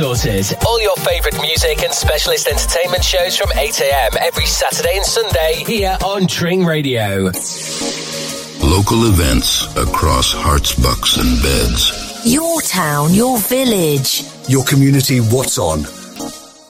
sorted. All your favourite music and specialist entertainment shows from 8am every Saturday and Sunday here on Tring Radio. Local events across Herts, bucks, and beds. Your town, your village. Your community, what's on?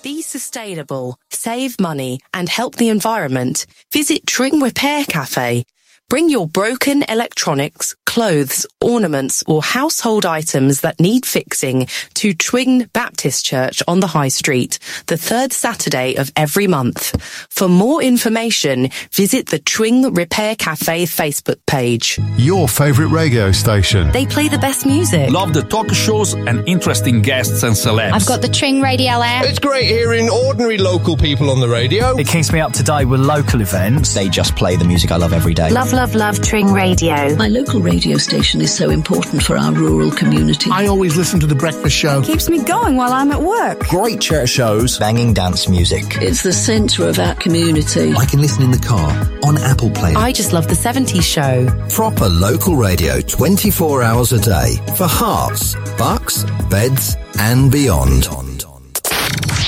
Be sustainable, save money, and help the environment. Visit Tring Repair Cafe Bring your broken electronics, clothes, ornaments, or household items that need fixing to Tring Baptist Church on the High Street, the third Saturday of every month. For more information, visit the Tring Repair Cafe Facebook page. Your favourite radio station. They play the best music. Love the talk shows and interesting guests and celebs. I've got the Tring radio app. It's great hearing ordinary local people on the radio. It keeps me up to date with local events. They just play the music I love every day. Love, love, love Tring Radio. My local radio station is so important for our rural community. I always listen to The Breakfast Show. Keeps me going while I'm at work. Great church shows, banging dance music. It's the centre of our community. I can listen in the car, on Apple Play. I just love the 70s show. Proper local radio 24 hours a day for Herts, bucks, beds, and beyond.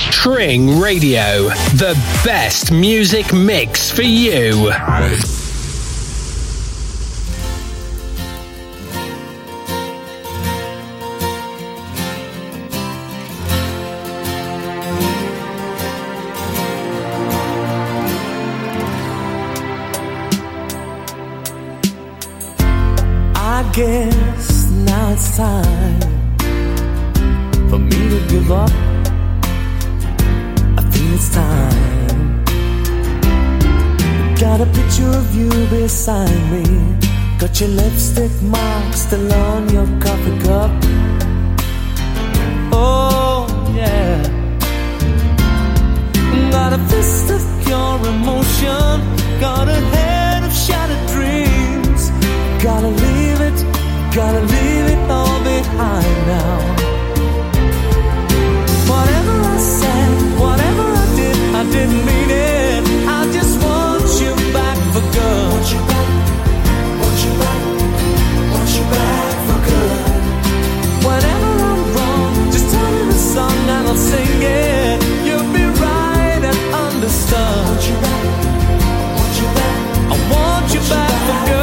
Tring Radio, the best music mix for you. Guess now it's time for me to give up. I think it's time. Got a picture of you beside me. Got your lipstick mark still on your coffee cup. Oh, yeah. Got a fist of pure emotion. Got a head of shattered dreams. Gotta leave gotta leave it all behind now. Whatever I said, whatever I did, I didn't mean it. I just want you back for good. Want you back, want you back, want you back for good. Whenever I'm wrong, just tell me the song and I'll sing it. You'll be right and understood. Want you back, want you back, I want you back for good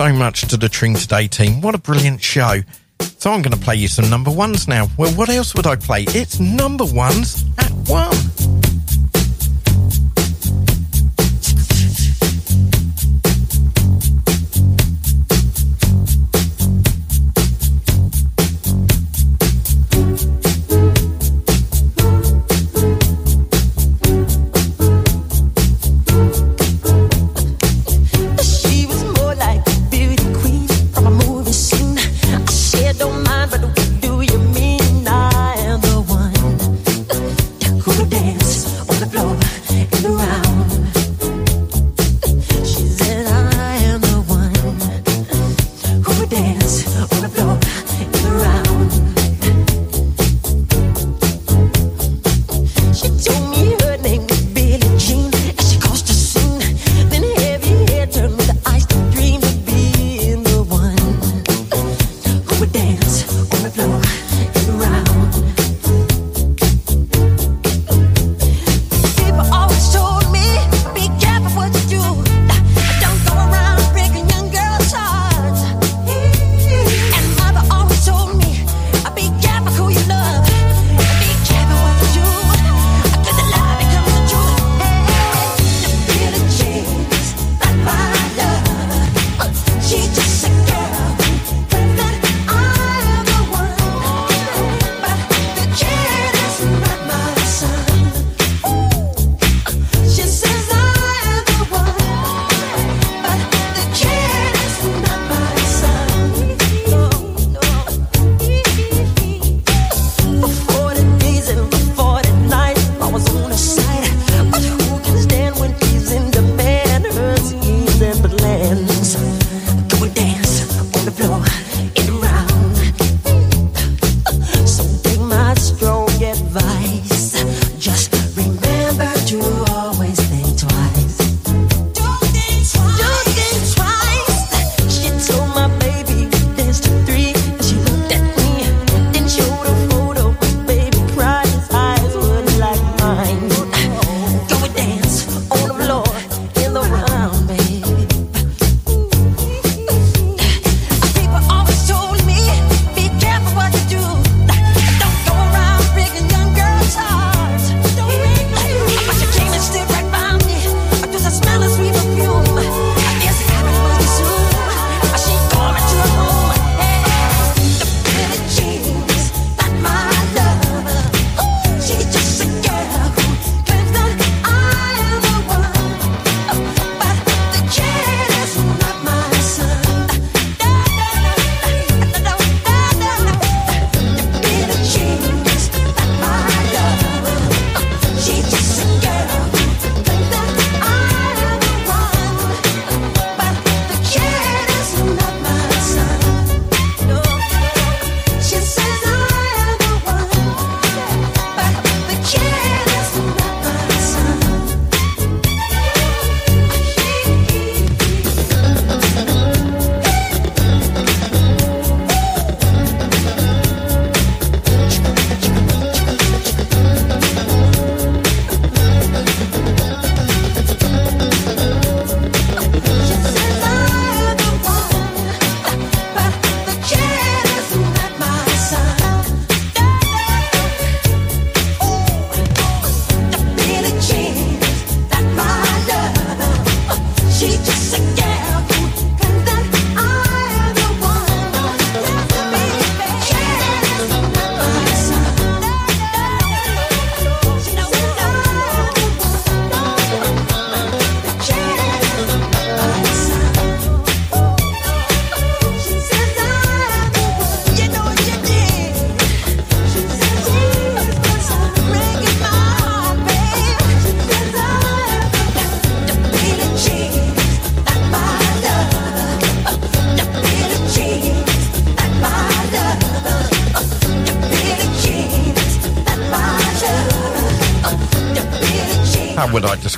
so much to the Tring Today team. What a brilliant show. So I'm going to play you some number ones now. Well, what else would I play? It's number ones at one.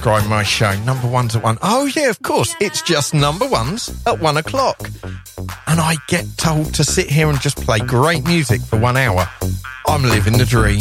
describe my show, number ones at one. Oh, yeah, of course. It's just number ones at one o'clock. And I get told to sit here and just play great music for one hour. I'm living the dream.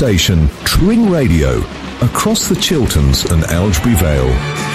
Station, Tring Radio, across the Chilterns and Aylesbury Vale.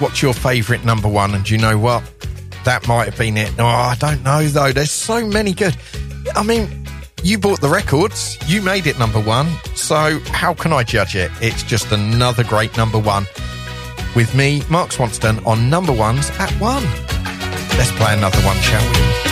What's your favourite number one? And you know what? That might have been it. Oh, I don't know though. There's so many good. I mean, you bought the records, you made it number one. So how can I judge it? It's just another great number one. With me, Mark Swanston, on number ones at one. Let's play another one, shall we?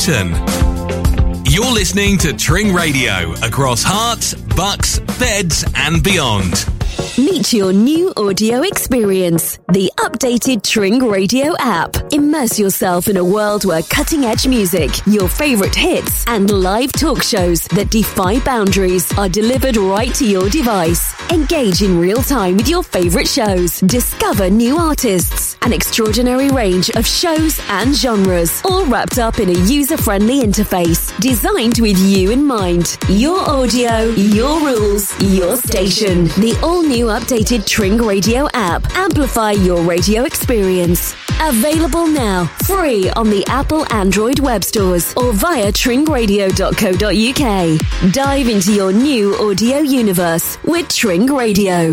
Luton. You're listening to Tring Radio across Herts, Bucks, Beds, and beyond. Meet your new audio experience, the updated Tring Radio app. Immerse yourself in a world where cutting edge music, your favorite hits, and live talk shows that defy boundaries are delivered right to your device. Engage in real time with your favorite shows. Discover new artists. An extraordinary range of shows and genres, all wrapped up in a user friendly interface designed with you in mind. Your audio, your rules, your station. The all new updated Tring Radio app. Amplify your radio experience. Available now, free on the Apple Android web stores or via tringradio.co.uk. Dive into your new audio universe with Tring Radio.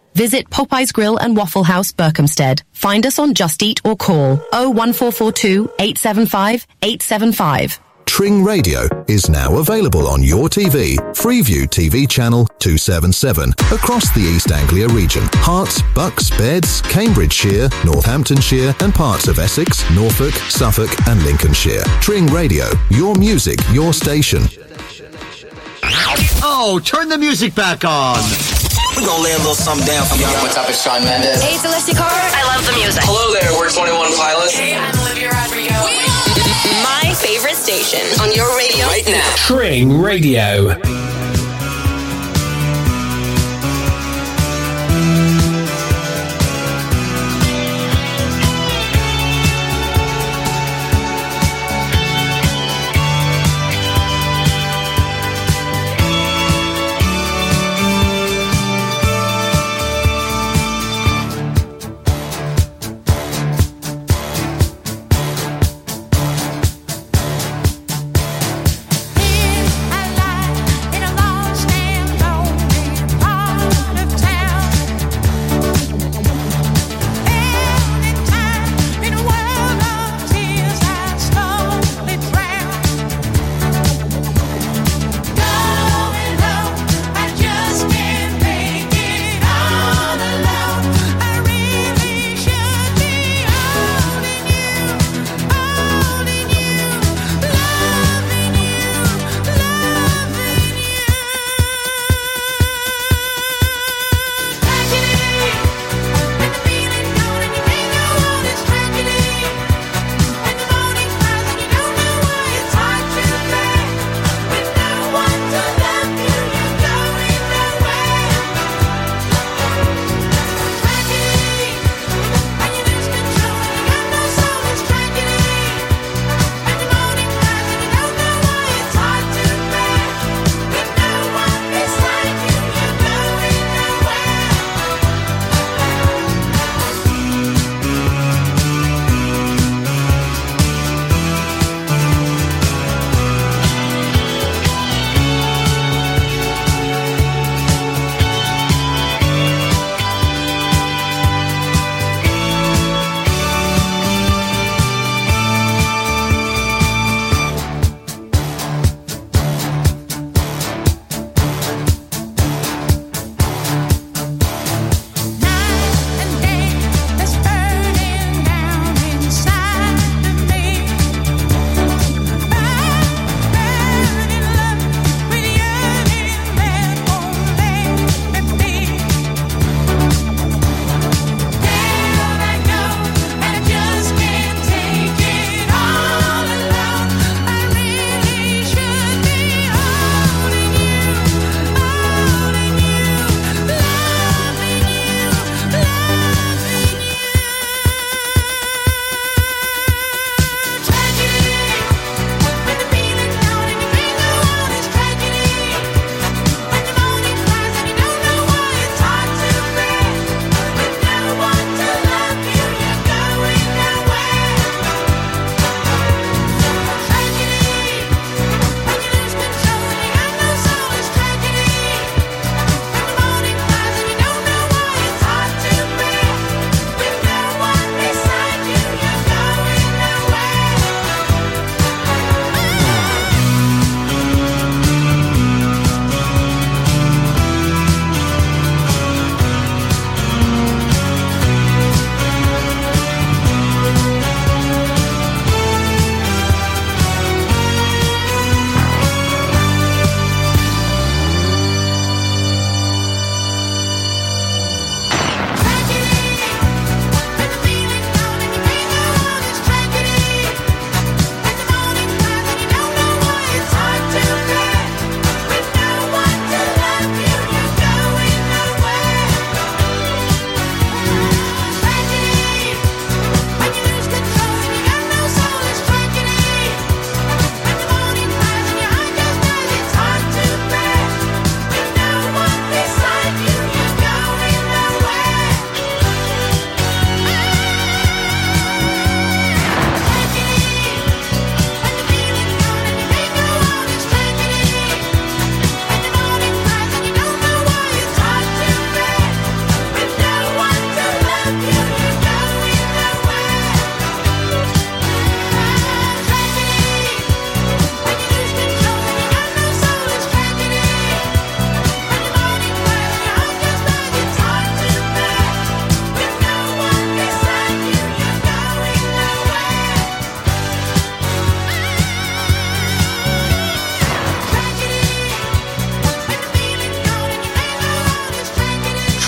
Visit Popeye's Grill and Waffle House, Berkhamsted. Find us on Just Eat or call 01442 875 875. Tring Radio is now available on your TV, Freeview TV channel 277, across the East Anglia region. Herts, Bucks, Beds, Cambridgeshire, Northamptonshire, and parts of Essex, Norfolk, Suffolk, and Lincolnshire. Tring Radio, your music, your station. Oh, turn the music back on. We're gonna lay a little something down for y'all. What's up, it's Shawn Mendes. Hey, Celeste Carr. I love the music. Hello there, we're 21 Pilots. Hey, I'm Olivia Rodrigo. My favorite station on your radio right now. Tring Radio.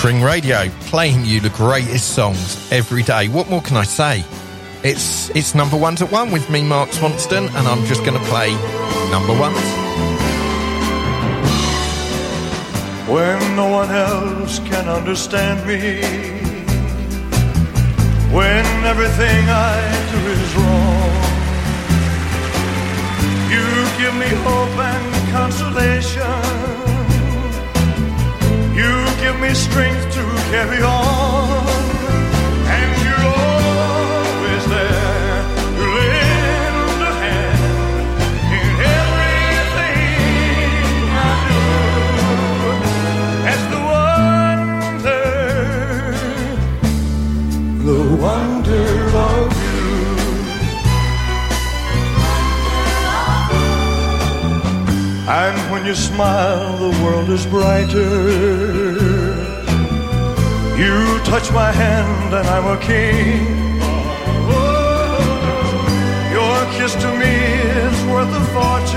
Tring Radio, playing you the greatest songs every day. What more can I say? It's it's number ones at one with me, Mark Swanston, and I'm just going to play number ones. when no one else can understand me, when everything I do is wrong. You give me hope and consolation. Give me strength to carry on. And you're always there to lend a hand in everything I do. That's the wonder, the wonder of you. And when you smile, the world is brighter. You touch my hand, and I'm a king. Your kiss to me is worth a fortune.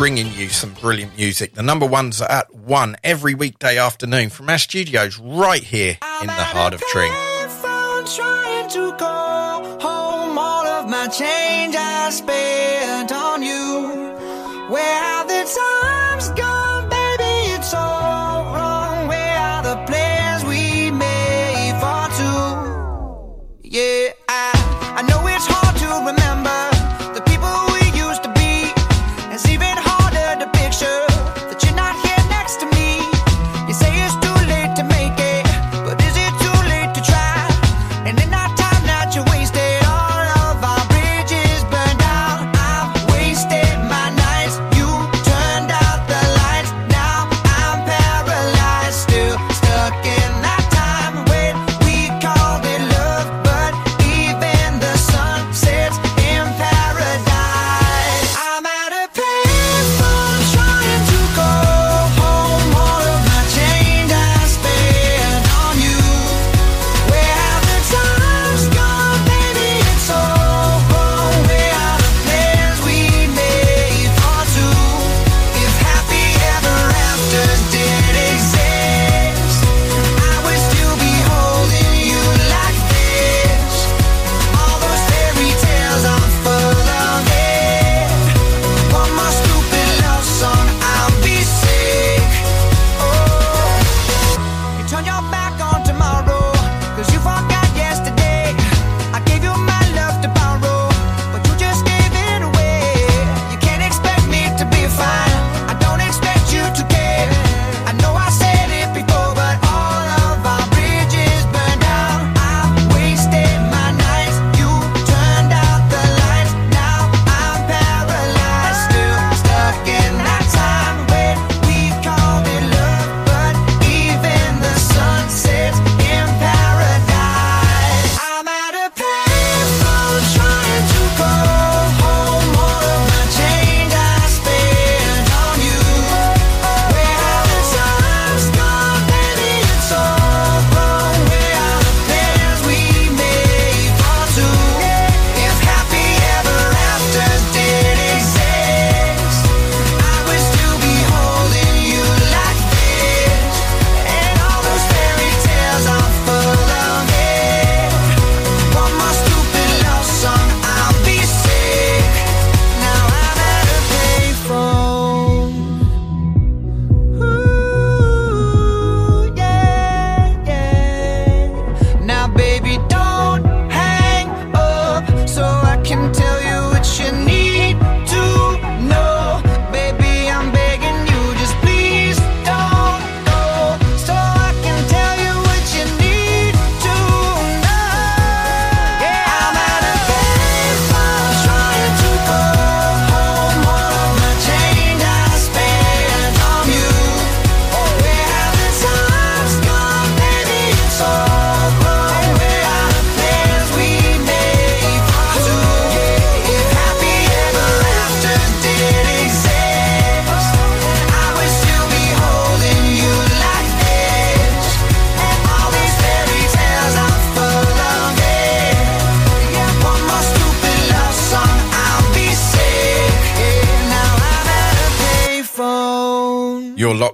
bringing you some brilliant music. The number ones are at one every weekday afternoon from our studios right here in the heart of Tring. Trying to home, all of my change I spent.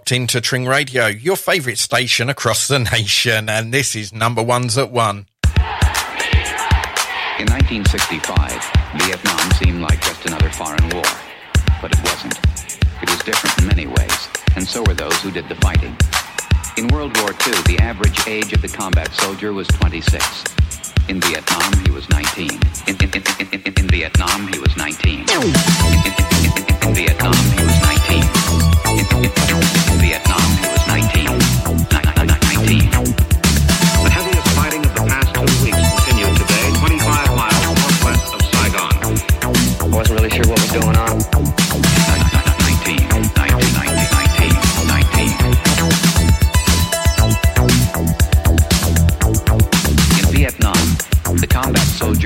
locked into Tring Radio, your favourite station across the nation, and this is number ones at one. In 1965, Vietnam seemed like just another foreign war, but it wasn't. It was different in many ways, and so were those who did the fighting. In World War II, the average age of the combat soldier was 26. In Vietnam, he was 19. In, in, in, in Vietnam, he was 19. in Vietnam,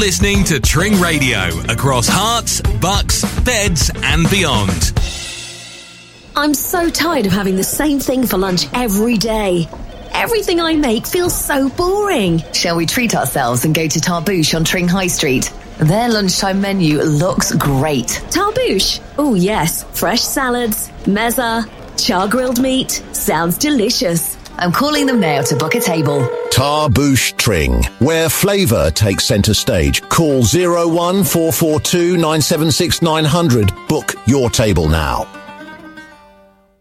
listening to Tring Radio across Herts, Bucks, Beds, and beyond. I'm so tired of having the same thing for lunch every day. Everything I make feels so boring. Shall we treat ourselves and go to Tarbouche on Tring High Street? Their lunchtime menu looks great. Tarbouche? Oh, yes. Fresh salads, mezza, char grilled meat. Sounds delicious. I'm calling them now to book a table. Tarbouche Tring, where flavour takes centre stage. Call 01442 976 900. Book your table now.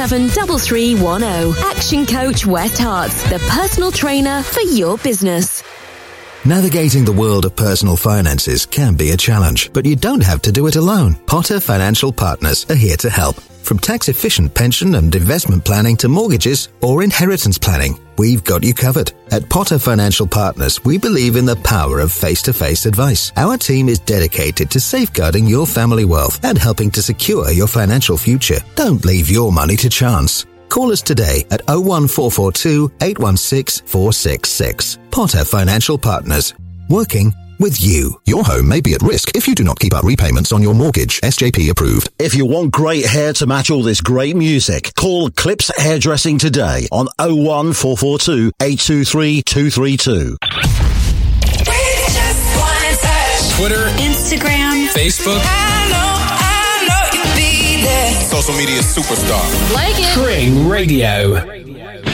773310. Action Coach West Herts, the personal trainer for your business. Navigating the world of personal finances can be a challenge, but you don't have to do it alone. Potter Financial Partners are here to help. From tax efficient pension and investment planning to mortgages or inheritance planning, we've got you covered. At Potter Financial Partners, we believe in the power of face to face advice. Our team is dedicated to safeguarding your family wealth and helping to secure your financial future. Don't leave your money to chance. Call us today at 01442 816 466. Potter Financial Partners. Working with you. Your home may be at risk if you do not keep up repayments on your mortgage. SJP approved. If you want great hair to match all this great music, call Clips Hairdressing today on 01442 823 232. Twitter, Instagram, Facebook, social media superstar. Like it. Tring Radio. I'm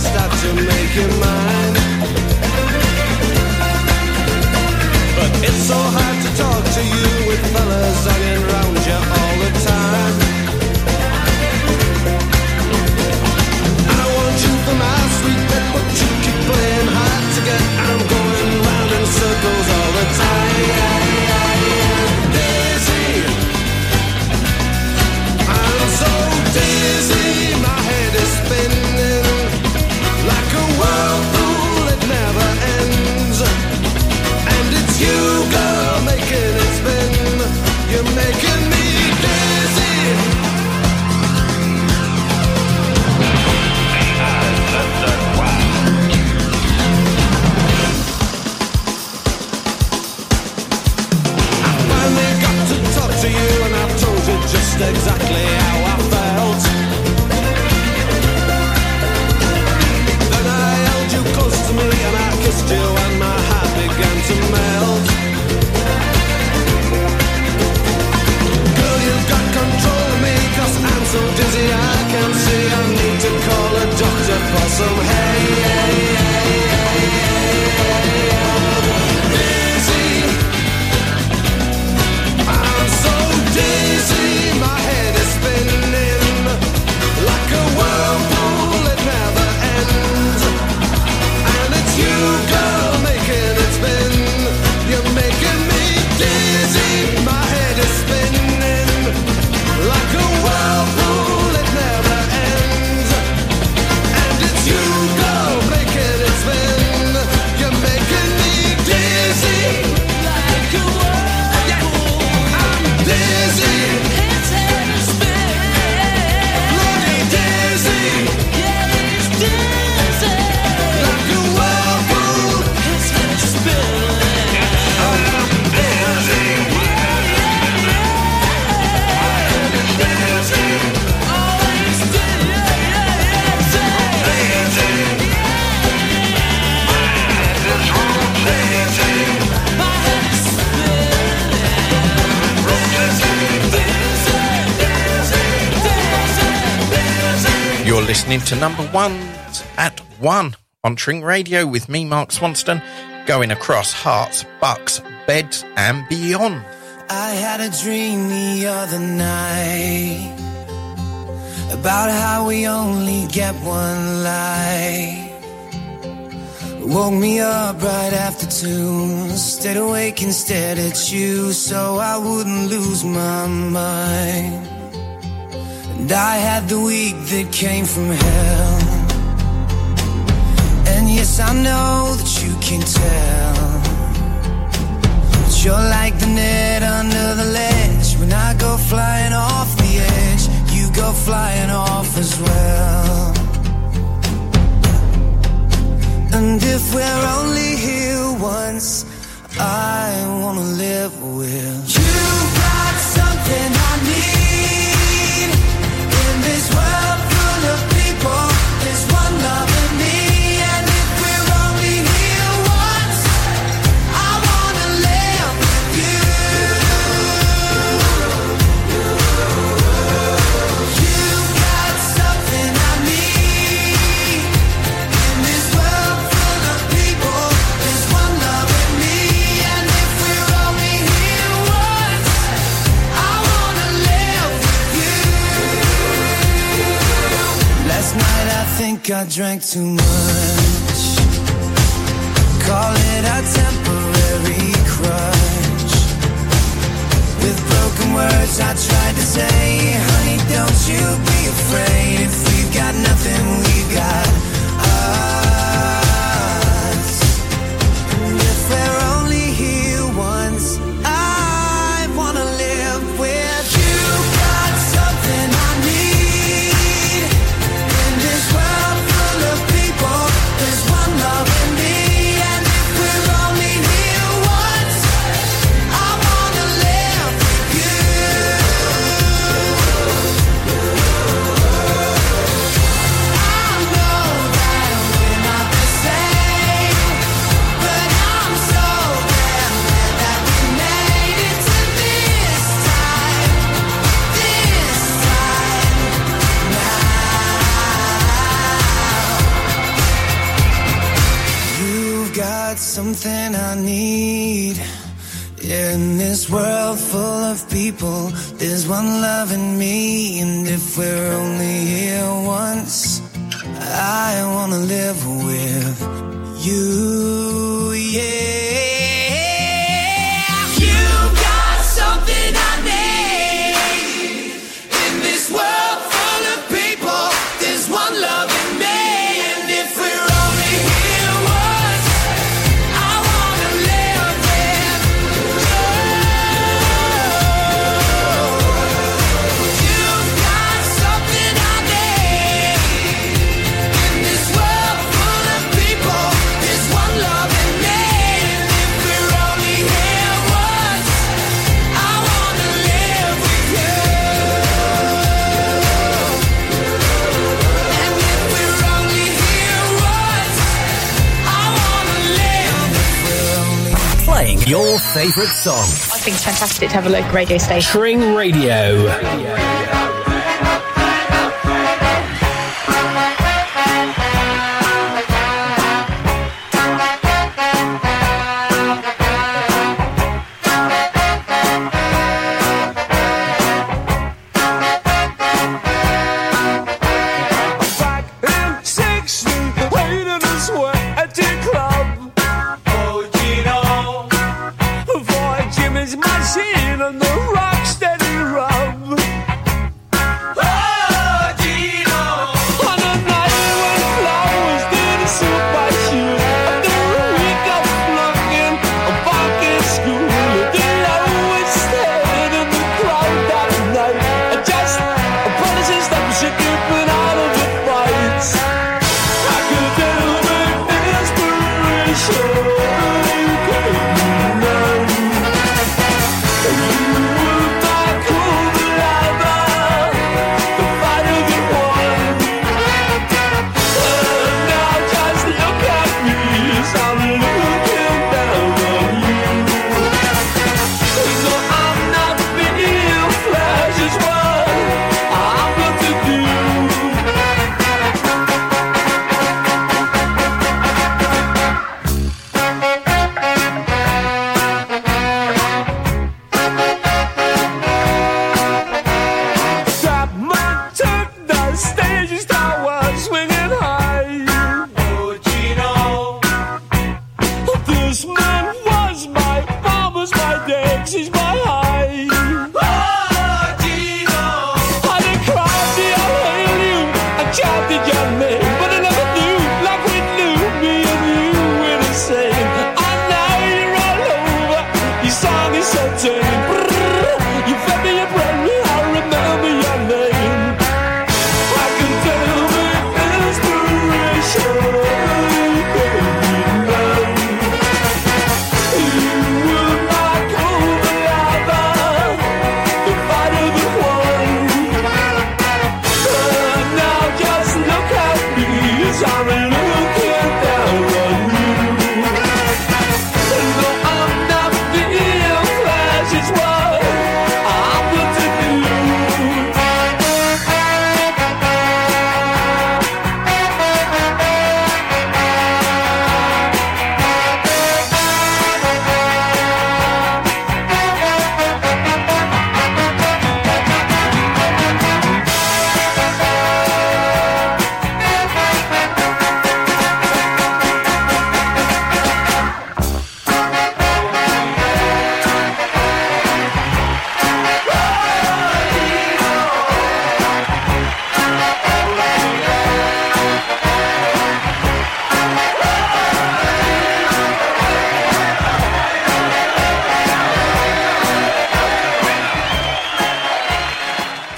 stop to make your mind. But it's so hard. listening to number ones at one on Tring Radio with me, Mark Swanston, going across Herts, bucks, beds, and beyond. I had a dream the other night about how we only get one life. Woke me up right after two, stayed awake and stared at you so I wouldn't lose my mind. And I had the week that came from hell. And yes, I know that you can tell. But you're like the net under the ledge. When I go flying off the edge, you go flying off as well. And if we're only here once, I wanna live with you. I drank too much. Call it a temporary crutch. With broken words, I tried to say, honey, don't you be afraid. your favourite songs. I think it's fantastic to have a local radio station. Tring Radio. radio.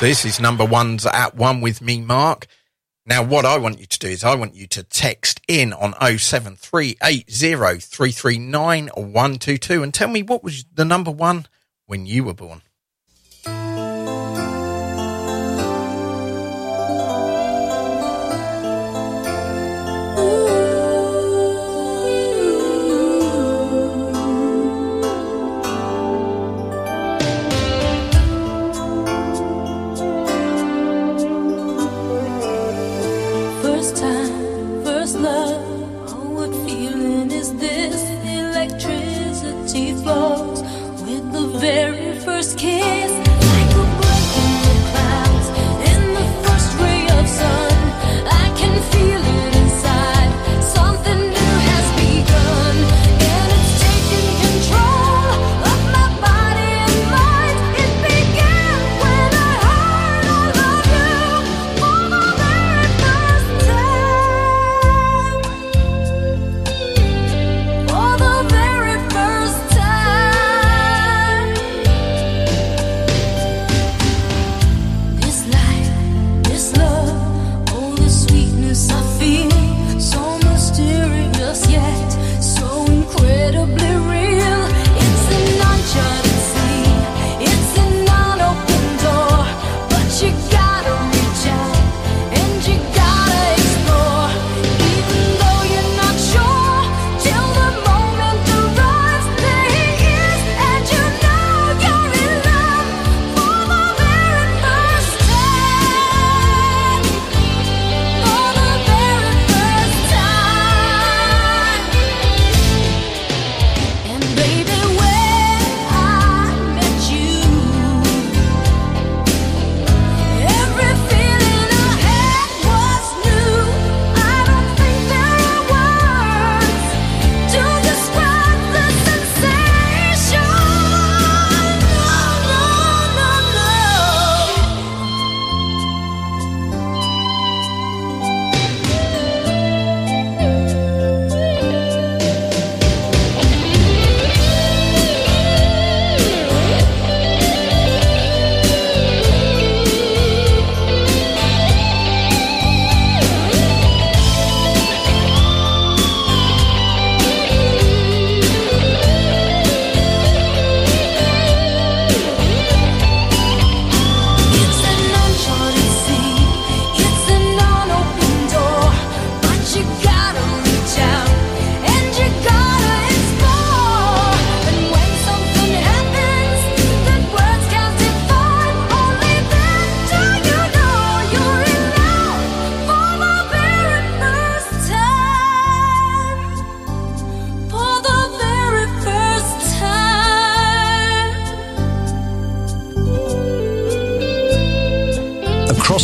This is number one's at one with me, Mark. Now, what I want you to do is I want you to text in on 07380339122 and tell me what was the number one when you were born.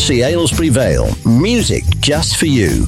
Sea Ales Prevail. Music just for you.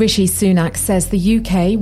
Rishi Sunak says the UK